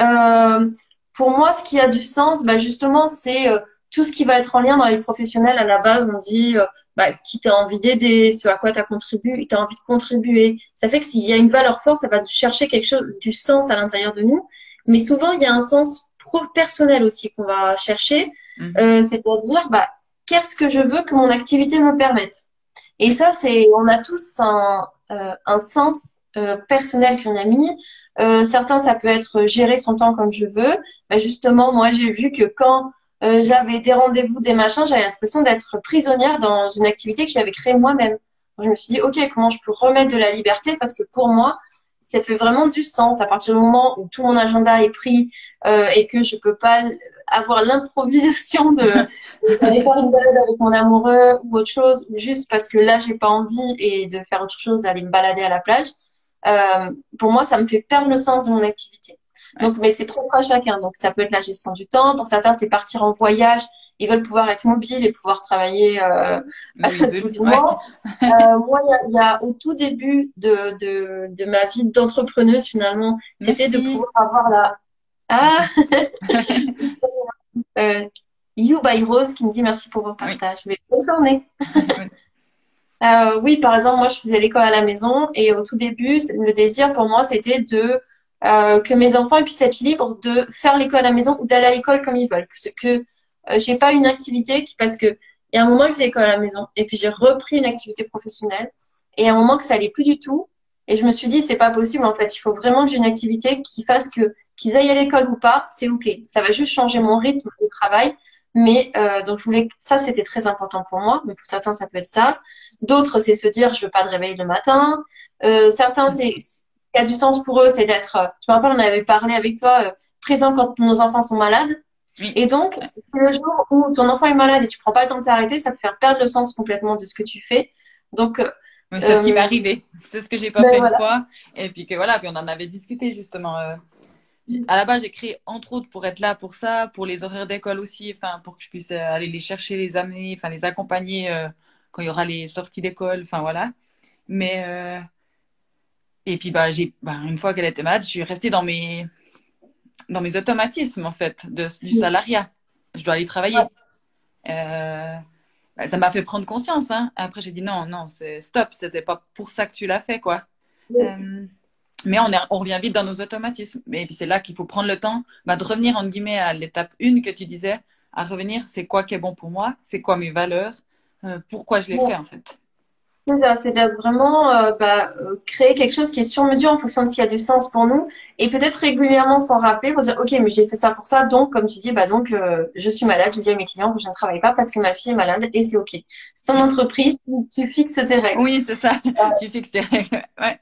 Euh, pour moi, ce qui a du sens, bah, justement, c'est euh, tout ce qui va être en lien dans les professionnels. À la base, on dit euh, bah, qui t'a envie d'aider, ce à quoi tu as contribué, tu as envie de contribuer. Ça fait que s'il y a une valeur forte, ça va chercher quelque chose, du sens à l'intérieur de nous. Mais souvent, il y a un sens personnel aussi qu'on va chercher. Mhm. Euh, c'est-à-dire, bah, qu'est-ce que je veux que mon activité me permette? Et ça, c'est, on a tous un, euh, un sens euh, personnel qu'on a mis. Euh, certains, ça peut être gérer son temps comme je veux. Bah, justement, moi, j'ai vu que quand euh, j'avais des rendez-vous, des machins, j'avais l'impression d'être prisonnière dans une activité que j'avais créée moi-même. Je me suis dit, OK, comment je peux remettre de la liberté? Parce que pour moi, ça fait vraiment du sens à partir du moment où tout mon agenda est pris euh, et que je peux pas avoir l'improvisation de d'aller faire une balade avec mon amoureux ou autre chose, juste parce que là j'ai pas envie et de faire autre chose, d'aller me balader à la plage. Euh, pour moi, ça me fait perdre le sens de mon activité. Donc, mais c'est propre à chacun. Donc, ça peut être la gestion du temps. Pour certains, c'est partir en voyage. Ils veulent pouvoir être mobiles et pouvoir travailler euh, tout du mois. Euh, moi, il y, a, au tout début de, de, de ma vie d'entrepreneuse, finalement, c'était de pouvoir avoir la... Ah euh, You by Rose qui me dit merci pour vos partages. Mais bonne journée. Euh, oui, par exemple, moi, je faisais l'école à la maison et au tout début, le désir pour moi, c'était de euh, que mes enfants puissent être libres de faire l'école à la maison ou d'aller à l'école comme ils veulent. Que, que euh, j'ai pas une activité qui, parce que il y a un moment, je faisais l'école à la maison et puis j'ai repris une activité professionnelle et à un moment que ça allait plus du tout. Et je me suis dit, c'est pas possible en fait. Il faut vraiment que j'ai une activité qui fasse que qu'ils aillent à l'école ou pas, c'est ok. Ça va juste changer mon rythme de travail. Mais euh, donc je voulais ça c'était très important pour moi. Mais pour certains ça peut être ça. D'autres c'est se dire je veux pas de réveil le matin. Euh, certains c'est qui a du sens pour eux c'est d'être. Euh, je me rappelle on avait parlé avec toi euh, présent quand nos enfants sont malades. Et donc le jour où ton enfant est malade et tu prends pas le temps de t'arrêter, ça peut faire perdre le sens complètement de ce que tu fais. Donc euh, c'est ce qui m'est arrivé. C'est ce que j'ai pas ben fait une fois. Et puis que voilà, puis on en avait discuté justement à la base, j'ai créé entre autres pour être là pour ça, pour les horaires d'école aussi, enfin pour que je puisse euh, aller les chercher, les amener, enfin les accompagner euh, quand il y aura les sorties d'école, enfin voilà. Mais euh, et puis bah j'ai bah, une fois qu'elle était malade, je suis restée dans mes dans mes automatismes en fait de, du salariat. Je dois aller travailler. Bah, ça m'a fait prendre conscience. Hein. Après j'ai dit non non c'est stop, c'était pas pour ça que tu l'as fait quoi. Mais on, on, revient vite dans nos automatismes. Et puis c'est là qu'il faut prendre le temps bah, de revenir, en guillemets, à l'étape 1 que tu disais, à revenir, c'est quoi qui est bon pour moi, c'est quoi mes valeurs, euh, pourquoi je l'ai fait en fait. C'est ça, c'est d'être vraiment euh, bah, euh, créer quelque chose qui est sur mesure en fonction de ce qui a du sens pour nous et peut-être régulièrement s'en rappeler pour dire ok mais j'ai fait ça pour ça donc comme tu dis bah donc je suis malade je dis à mes clients que je ne travaille pas parce que ma fille est malade et c'est ok c'est ton entreprise tu, tu, fixes tes règles oui c'est ça tu fixes tes règles ouais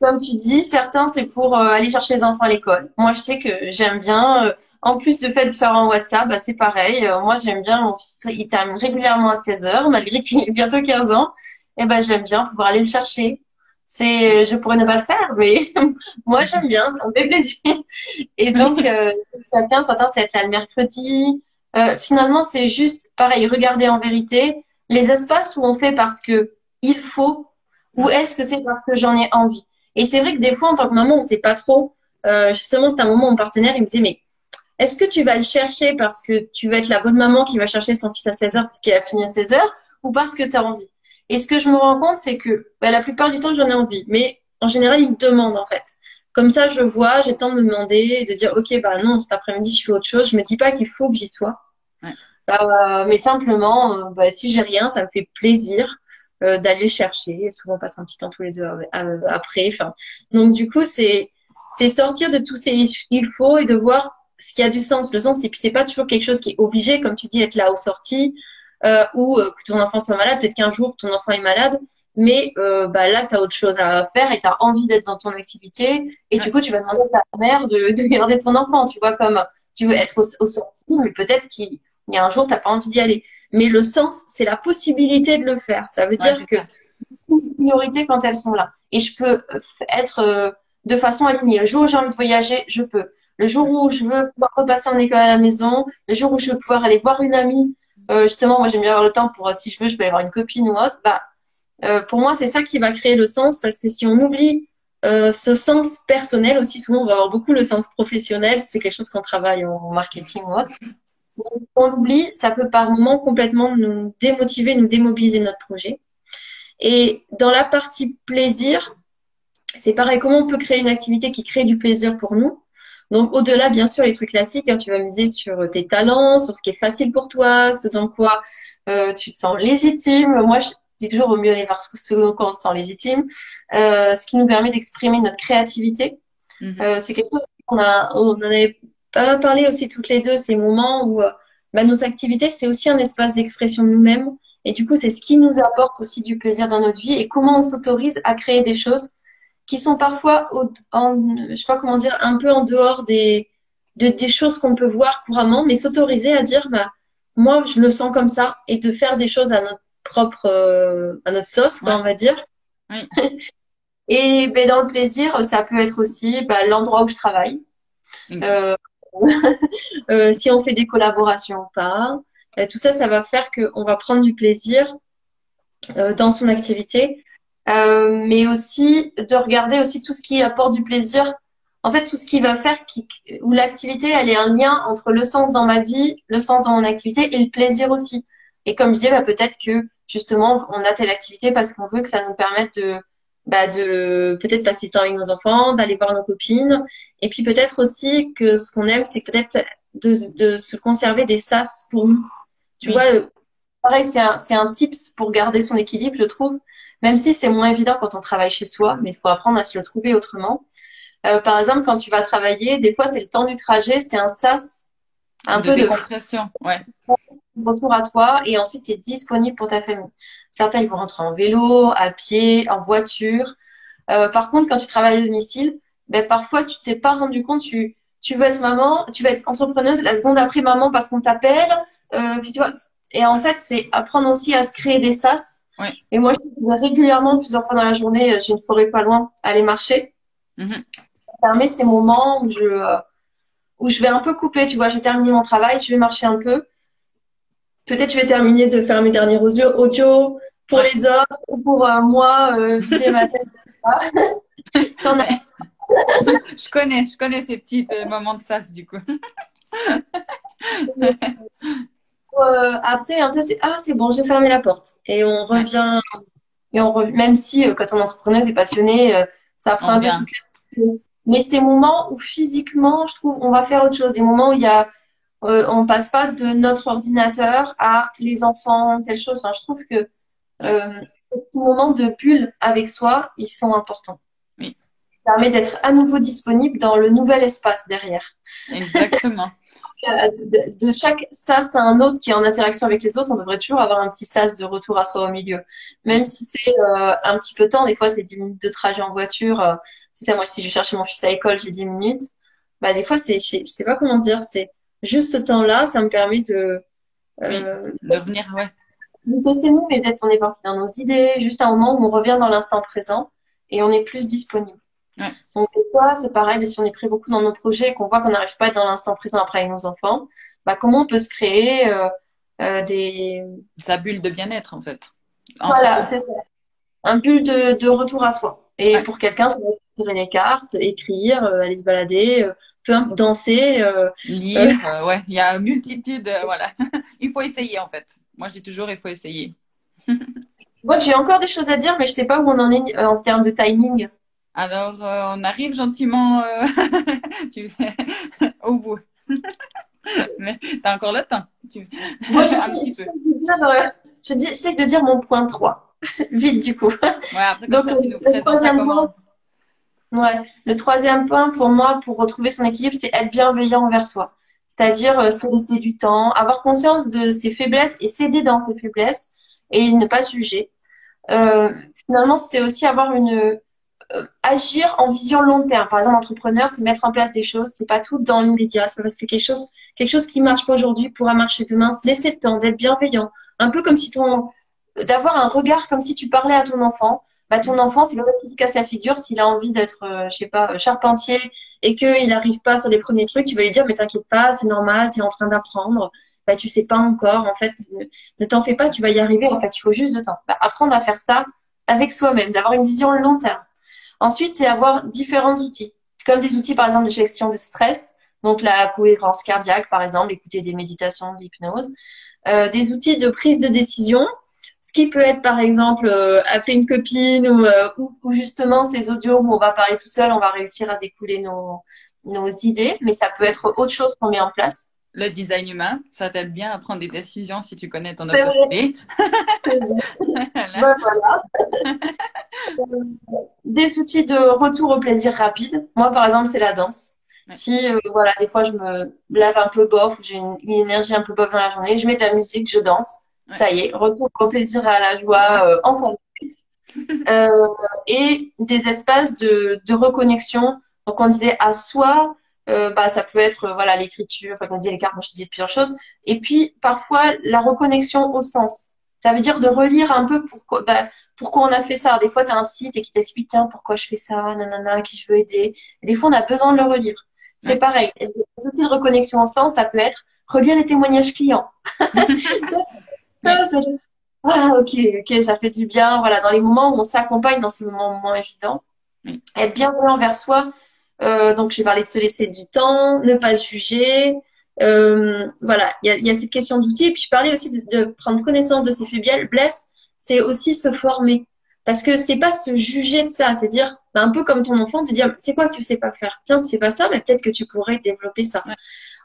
comme tu dis, certains c'est pour euh, aller chercher les enfants à l'école. Moi, je sais que j'aime bien. Euh, en plus, le fait de faire un WhatsApp, bah, c'est pareil. Euh, moi, j'aime bien. Mon fils, il termine régulièrement à 16 heures, malgré qu'il ait bientôt 15 ans. Et ben, j'aime bien pouvoir aller le chercher. C'est, je pourrais ne pas le faire, mais moi, j'aime bien. Ça me fait plaisir. Et donc, chacun, certains, c'est être là le mercredi. finalement, c'est juste pareil. Regarder en vérité les espaces où on fait parce que il faut, ou est-ce que c'est parce que j'en ai envie. Et c'est vrai que des fois, en tant que maman, on ne sait pas trop. Euh, justement, c'est un moment, mon partenaire, il me disait, mais est-ce que tu vas le chercher parce que tu vas être la bonne maman qui va chercher son fils à 16 heures parce qu'il a fini à 16 heures ou parce que tu as envie? Et ce que je me rends compte, c'est que bah, la plupart du temps, j'en ai envie. Mais en général, il me demande, en fait. Comme ça, je vois, j'ai le temps de me demander et de dire, OK, bah non, cet après-midi, je fais autre chose. Je me dis pas qu'il faut que j'y sois. Euh, mais simplement, euh, bah, si j'ai rien, ça me fait plaisir. Euh, d'aller chercher. souvent, on passe un petit temps tous les deux euh, après. Enfin, donc du coup, c'est c'est sortir de tous ces il faut et de voir ce qui a du sens. Le sens, c'est c'est pas toujours quelque chose qui est obligé, comme tu dis, être là aux sorties euh, ou euh, que ton enfant soit malade. Peut-être qu'un jour ton enfant est malade, mais euh, bah là, tu as autre chose à faire et tu as envie d'être dans ton activité. Et du coup, tu vas demander à ta mère de, de garder ton enfant. Tu vois, comme tu veux être aux, aux sorties, mais peut-être qu'il il y a un jour, tu n'as pas envie d'y aller. Mais le sens, c'est la possibilité de le faire. Ça veut dire que une priorité quand elles sont là. Et je peux être euh, de façon alignée. Le jour où j'ai envie de voyager, je peux. Le jour où je veux pouvoir repasser en école à la maison, le jour où je veux pouvoir aller voir une amie, euh, justement, moi j'aime bien avoir le temps pour, euh, si je veux, je peux aller voir une copine ou autre. Bah, pour moi, c'est ça qui va créer le sens parce que si on oublie ce sens personnel aussi, souvent on va avoir beaucoup le sens professionnel. C'est quelque chose qu'on travaille en marketing ou autre on l'oublie, ça peut par moments complètement nous démotiver, nous démobiliser notre projet. Et dans la partie plaisir, c'est pareil, comment on peut créer une activité qui crée du plaisir pour nous? Donc, au-delà, bien sûr, les trucs classiques, hein, tu vas miser sur tes talents, sur ce qui est facile pour toi, ce dans quoi euh, tu te sens légitime. Moi, je dis toujours au mieux aller voir ce qu'on se sent légitime, euh, ce qui nous permet d'exprimer notre créativité. Mm-hmm. Euh, c'est quelque chose qu'on a, on en avait pas parler aussi toutes les deux ces moments où euh, bah, notre activité, c'est aussi un espace d'expression de nous-mêmes. Et du coup, c'est ce qui nous apporte aussi du plaisir dans notre vie et comment on s'autorise à créer des choses qui sont parfois, en, je sais pas comment dire, un peu en dehors des, des choses qu'on peut voir couramment, mais s'autoriser à dire, bah, moi, je le sens comme ça et de faire des choses à notre propre, euh, à notre sauce, on va dire. et ben, dans le plaisir, ça peut être aussi bah, l'endroit où je travaille. Euh, Euh, si on fait des collaborations ou pas. Tout ça, ça va faire qu'on va prendre du plaisir dans son activité, mais aussi de regarder aussi tout ce qui apporte du plaisir. En fait, tout ce qui va faire où l'activité, elle est un lien entre le sens dans ma vie, le sens dans mon activité et le plaisir aussi. Et comme je disais, bah, peut-être que justement, on a telle activité parce qu'on veut que ça nous permette de, bah, de peut-être passer du temps avec nos enfants, d'aller voir nos copines. Et puis peut-être aussi que ce qu'on aime, c'est peut-être de, de, se conserver des sas pour nous. Tu vois, euh, pareil, c'est un, c'est un tips pour garder son équilibre, je trouve. Même si c'est moins évident quand on travaille chez soi, mais il faut apprendre à se le trouver autrement. Euh, par exemple, quand tu vas travailler, des fois, c'est le temps du trajet, c'est un sas, un de peu de décompression, ouais. retour à toi, et ensuite, tu es disponible pour ta famille. Certains, ils vont rentrer en vélo, à pied, en voiture. Euh, par contre, quand tu travailles à domicile, ben, parfois, tu t'es pas rendu compte, tu, tu veux être maman, tu veux être entrepreneuse la seconde après maman parce qu'on t'appelle. Euh, puis tu vois, et en fait, c'est apprendre aussi à se créer des sas. Ouais. Et moi, je fais régulièrement, plusieurs fois dans la journée, euh, j'ai une forêt pas loin, aller marcher. Mhm. Ça permet ces moments où je, euh, où je vais un peu couper, tu vois, j'ai terminé mon travail, je vais marcher un peu. Peut-être je vais terminer de faire mes derniers audio, pour Ouais. les autres ou pour euh, moi, euh, vider ma tête. T'en as Je connais, je connais ces petits moments de sas du coup. Euh, après, un peu, c'est ah, c'est bon, j'ai fermé la porte. Et on revient, et on rev- même si euh, quand on est entrepreneuse et passionnée, euh, ça prend un peu revient. toute Mais ces moments où physiquement, je trouve, on va faire autre chose. Des moments où il y a, on passe pas de notre ordinateur à les enfants, telle chose. Enfin, je trouve que ces moments de bulle avec soi, ils sont importants. Oui. Ça permet d'être à nouveau disponible dans le nouvel espace derrière. Exactement. De, chaque sas à un autre qui est en interaction avec les autres, on devrait toujours avoir un petit sas de retour à soi au milieu. Même si c'est euh, un petit peu de temps, des fois c'est 10 minutes de trajet en voiture. euh, c'est ça, moi si je cherche mon fils à l'école, j'ai 10 minutes. Bah des fois c'est, je sais pas comment dire, c'est juste ce temps-là, ça me permet de euh, De revenir, ouais. de c'est nous, mais peut-être on est parti dans nos idées, juste un moment où on revient dans l'instant présent et on est plus disponible. Ouais. Donc, fois, c'est pareil, mais si on est pris beaucoup dans nos projets et qu'on voit qu'on n'arrive pas à être dans l'instant présent après avec nos enfants, bah, comment on peut se créer euh, euh, des... Sa bulle de bien-être en fait. Entre Voilà, c'est ça. Un but de, de retour à soi. Et Ouais. pour quelqu'un, ça va être tirer les cartes, écrire, euh, aller se balader, peu importe, danser. Lire, ouais, il y a une multitude, voilà. Il faut essayer en fait. Moi, j'ai toujours, il faut essayer. Moi, j'ai encore des choses à dire, mais je sais pas où on en est en termes de timing. Alors, euh, on arrive gentiment euh, tu- au bout. Mais t'as encore le temps. Tu- Moi, je Un petit peu. je euh, je dis, de dire mon point 3. Vite, du coup. Ouais, après, Donc, comme ça, tu nous le troisième comment? Ouais. Le troisième point pour moi, pour retrouver son équilibre, c'est être bienveillant envers soi. C'est-à-dire euh, se laisser du temps, avoir conscience de ses faiblesses et s'aider dans ses faiblesses et ne pas juger. Finalement, c'est aussi avoir une agir en vision long terme. Par exemple, entrepreneur, c'est mettre en place des choses, c'est pas tout dans l'immédiat. C'est pas parce que quelque chose, quelque chose qui marche pas aujourd'hui pourra marcher demain. Se laisser le temps d'être bienveillant, un peu comme si ton, d'avoir un regard comme si tu parlais à ton enfant. Bah, ton enfant, c'est pas parce qu'il se casse la figure, s'il a envie d'être, euh, je sais pas, euh, charpentier et qu'il n'arrive pas sur les premiers trucs, tu vas lui dire, mais t'inquiète pas, c'est normal, t'es en train d'apprendre. Bah, tu sais pas encore, en fait, ne, ne t'en fais pas, tu vas y arriver, en fait, il faut juste de temps. Bah, apprendre à faire ça avec soi-même, d'avoir une vision long terme. Ensuite, c'est avoir différents outils, comme des outils, par exemple, de gestion de stress, donc la cohérence cardiaque, par exemple, écouter des méditations, de l'hypnose, euh, des outils de prise de décision, ce qui peut être, par exemple, euh, appeler une copine ou, euh, ou, ou justement ces audios où on va parler tout seul, on va réussir à découler nos, nos idées, mais ça peut être autre chose qu'on met en place. Le design humain, ça t'aide bien à prendre des décisions si tu connais ton autorité. Voilà. Ouais, voilà. Euh, Des outils de retour au plaisir rapide. Moi, par exemple, c'est la danse. Ouais. Si, euh, voilà, des fois, je me lave un peu bof j'ai une, une énergie un peu bof dans la journée, je mets de la musique, je danse. Ouais. Ça y est, retour au plaisir et à la joie euh, en minutes. Euh, et des espaces de, de reconnexion. Donc, on disait à soi, euh, bah, ça peut être, euh, voilà, l'écriture, enfin, on dit les cartes, moi, je disais plusieurs choses. Et puis, parfois, la reconnexion au sens. Ça veut dire de relire un peu pourquoi, bah, pourquoi on a fait ça. Des fois, tu as un site et qui t'explique, tiens, pourquoi je fais ça, nanana, qui je veux aider. Et des fois, on a besoin de le relire. C'est Ouais. pareil. Les outils de reconnexion au sens, ça peut être relire les témoignages clients. Ah, ok, ok, ça fait du bien. Voilà, dans les moments où on s'accompagne, dans ces moments moins évidents, être bienveillant envers soi. Euh, donc, j'ai parlé de se laisser du temps, ne pas juger. Euh, voilà, il y a, y a cette question d'outils. Et puis, je parlais aussi de, de prendre connaissance de ses faiblesses. C'est aussi se former. Parce que c'est pas se juger de ça, c'est dire, bah, un peu comme ton enfant, te dire, c'est quoi que tu sais pas faire? Tiens, tu sais pas ça, mais peut-être que tu pourrais développer ça.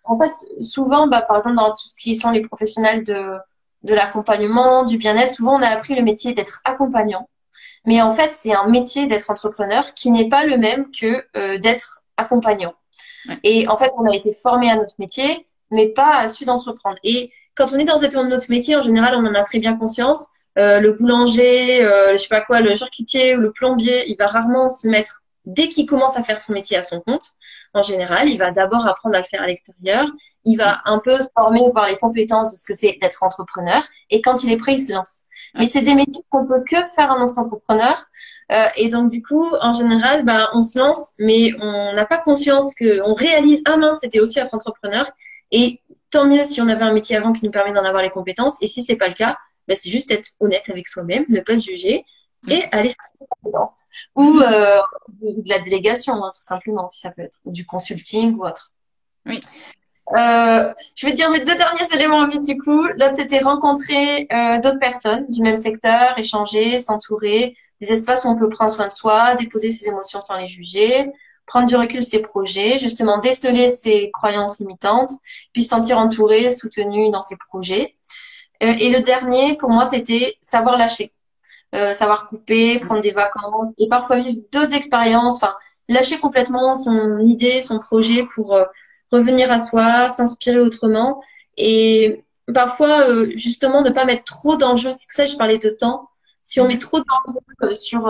En fait, souvent, bah, par exemple, dans tout ce qui sont les professionnels de, de l'accompagnement, du bien-être, souvent on a appris le métier d'être accompagnant. Mais en fait, c'est un métier d'être entrepreneur qui n'est pas le même que euh, d'être accompagnant. Et en fait, on a été formé à notre métier, mais pas à celui d'entreprendre. Et quand on est dans notre métier, en général, on en a très bien conscience. Euh, le boulanger, euh, je sais pas quoi, le charcutier ou le plombier, il va rarement se mettre dès qu'il commence à faire son métier à son compte. En général, il va d'abord apprendre à le faire à l'extérieur. Il va un peu se former, voir les compétences de ce que c'est d'être entrepreneur. Et quand il est prêt, il se lance. Mais c'est des métiers qu'on peut que faire en tant qu'entrepreneur. Euh, et donc, du coup, en général, bah, on se lance, mais on n'a pas conscience que, on réalise, ah mince, c'était aussi être entrepreneur. Et tant mieux si on avait un métier avant qui nous permet d'en avoir les compétences. Et si c'est pas le cas, bah, c'est juste être honnête avec soi-même, ne pas se juger et mm. aller faire des compétences. Ou euh, de la délégation, hein, tout simplement, si ça peut être. Ou du consulting ou autre. Oui. Euh, je vais te dire mes deux derniers éléments vite du coup. L'autre, c'était rencontrer euh, d'autres personnes du même secteur, échanger, s'entourer, des espaces où on peut prendre soin de soi, déposer ses émotions sans les juger, prendre du recul ses projets, justement déceler ses croyances limitantes, puis se sentir entouré, soutenu dans ses projets. Euh, et le dernier, pour moi, c'était savoir lâcher, euh, savoir couper, prendre des vacances et parfois vivre d'autres expériences, enfin lâcher complètement son idée, son projet pour euh, revenir à soi, s'inspirer autrement et parfois justement ne pas mettre trop d'enjeux. C'est pour ça que je parlais de temps. Si on met trop d'enjeux sur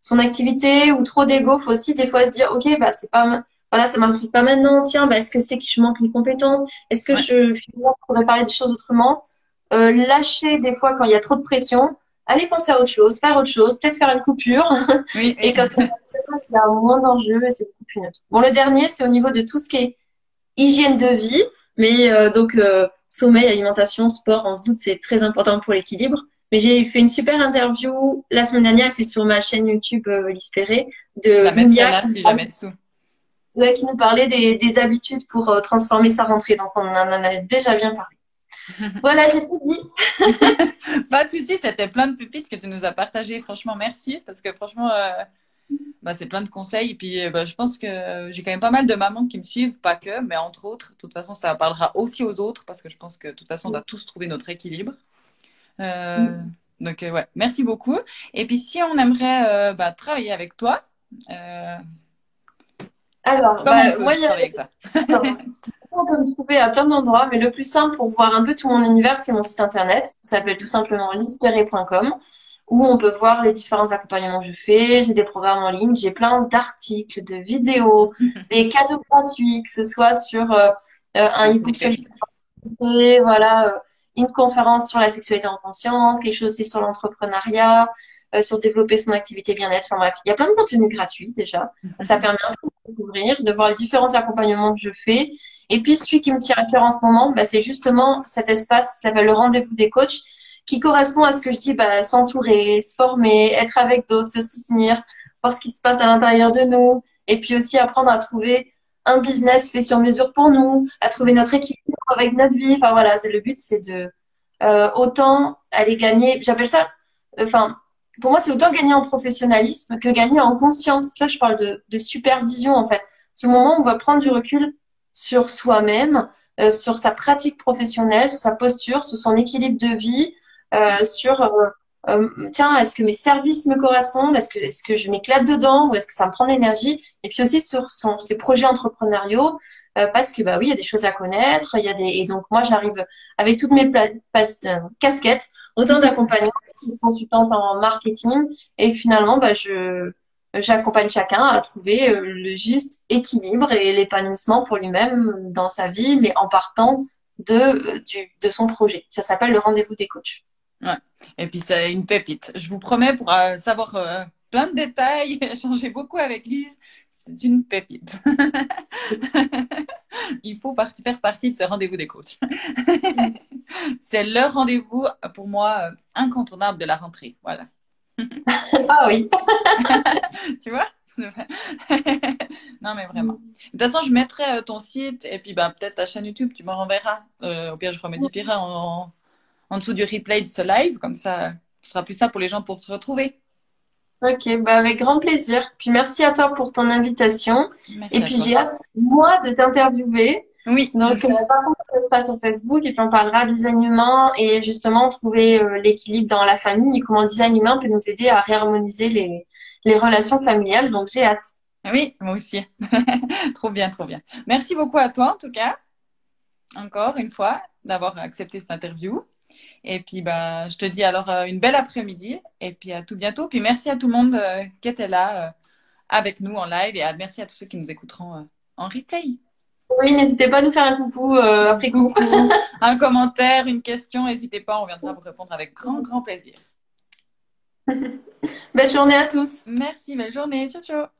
son activité ou trop d'ego, faut aussi des fois se dire, ok, bah c'est pas, voilà, ça marche pas maintenant. Tiens, bah est-ce que c'est que je manque une compétence? Est-ce que je, je pourrais parler des choses autrement? Euh, Lâcher des fois quand il y a trop de pression. Aller penser à autre chose, faire autre chose, peut-être faire une coupure. Oui. et quand il y a moins d'enjeux, c'est beaucoup plus neutre. Bon, le dernier, c'est au niveau de tout ce qui est hygiène de vie, mais euh, donc euh, sommeil, alimentation, sport, on se doute, c'est très important pour l'équilibre. Mais j'ai fait une super interview la semaine dernière, c'est sur ma chaîne YouTube euh, L'Ispéré, de si jamais. Ouais, qui nous parlait des, des habitudes pour euh, transformer sa rentrée. Donc, on en a déjà bien parlé. Voilà, j'ai tout dit. Pas de souci, c'était plein de pépites que tu nous as partagées. Franchement, merci. Parce que franchement, euh, bah, c'est plein de conseils. Et puis, euh, bah, je pense que j'ai quand même pas mal de mamans qui me suivent, pas que, mais entre autres. De toute façon, ça parlera aussi aux autres parce que je pense que de toute façon, on doit tous trouver notre équilibre. Euh, mm. Donc, euh, ouais, merci beaucoup. Et puis, si on aimerait bah, travailler avec toi, alors, bah, moi, il y a... On peut me trouver à plein d'endroits, mais le plus simple pour voir un peu tout mon univers, c'est mon site internet. Ça s'appelle tout simplement lispéré.com, où on peut voir les différents accompagnements que je fais. J'ai des programmes en ligne, j'ai plein d'articles, de vidéos, des cadeaux gratuits, que ce soit sur euh, un e-book sur voilà, une conférence sur la sexualité en conscience, quelque chose aussi sur l'entrepreneuriat, euh, sur développer son activité bien-être. Enfin bref, il y a plein de contenus gratuits déjà. Ça permet un peu découvrir, de voir les différents accompagnements que je fais. Et puis celui qui me tient à cœur en ce moment, bah, c'est justement cet espace qui s'appelle le rendez-vous des coachs, qui correspond à ce que je dis, bah, s'entourer, se former, être avec d'autres, se soutenir, voir ce qui se passe à l'intérieur de nous, et puis aussi apprendre à trouver un business fait sur mesure pour nous, à trouver notre équilibre avec notre vie. Enfin voilà, c'est le but, c'est de euh, autant aller gagner. J'appelle ça, enfin, pour moi, c'est autant gagner en professionnalisme que gagner en conscience. Ça, je parle de, de supervision en fait. Ce moment où on va prendre du recul sur soi-même, euh, sur sa pratique professionnelle, sur sa posture, sur son équilibre de vie, euh, sur euh, euh, tiens, est-ce que mes services me correspondent? Est-ce que, est-ce que je m'éclate dedans? Ou est-ce que ça me prend de l'énergie? Et puis aussi sur son, ses projets entrepreneuriaux, euh, parce que bah oui, il y a des choses à connaître, il y a des et donc moi j'arrive avec toutes mes euh, casquettes, autant d'accompagnants, consultante en marketing, et finalement bah je j'accompagne chacun à trouver le juste équilibre et l'épanouissement pour lui-même dans sa vie, mais en partant de, du, de son projet. Ça s'appelle le rendez-vous des coachs. Ouais. Et puis c'est une pépite. Je vous promets pour euh, savoir euh, plein de détails, échanger beaucoup avec Lise, c'est une pépite. Il faut faire partie de ce rendez-vous des coachs. c'est le rendez-vous pour moi euh, incontournable de la rentrée. Voilà. ah oui. tu vois? Non, mais vraiment. De toute façon, je mettrai ton site et puis ben, peut-être ta chaîne YouTube, tu me renverras. au pire, je remodifierai en, en dessous du replay de ce live. Comme ça, ce sera plus ça pour les gens pour se retrouver. Ok, bah avec grand plaisir. Puis merci à toi pour ton invitation. Merci Et puis j'ai hâte, moi, de t'interviewer. Oui, Donc, euh, par contre, ça sera sur Facebook et puis on parlera design humain et justement trouver euh, l'équilibre dans la famille et comment le design humain peut nous aider à réharmoniser les, les relations familiales. Donc, j'ai hâte. oui, moi aussi. Trop bien, trop bien. Merci beaucoup à toi, en tout cas, encore une fois, d'avoir accepté cette interview. Et puis, bah, je te dis alors euh, une belle après-midi et puis à tout bientôt. Puis merci à tout le monde euh, qui était là euh, avec nous en live et à- merci à tous ceux qui nous écouteront en replay. Oui, n'hésitez pas à nous faire un coucou euh, après coup. Coucou, un commentaire, une question, n'hésitez pas, on viendra vous répondre avec grand, grand plaisir. Belle journée à tous. Merci, belle journée. Ciao, ciao.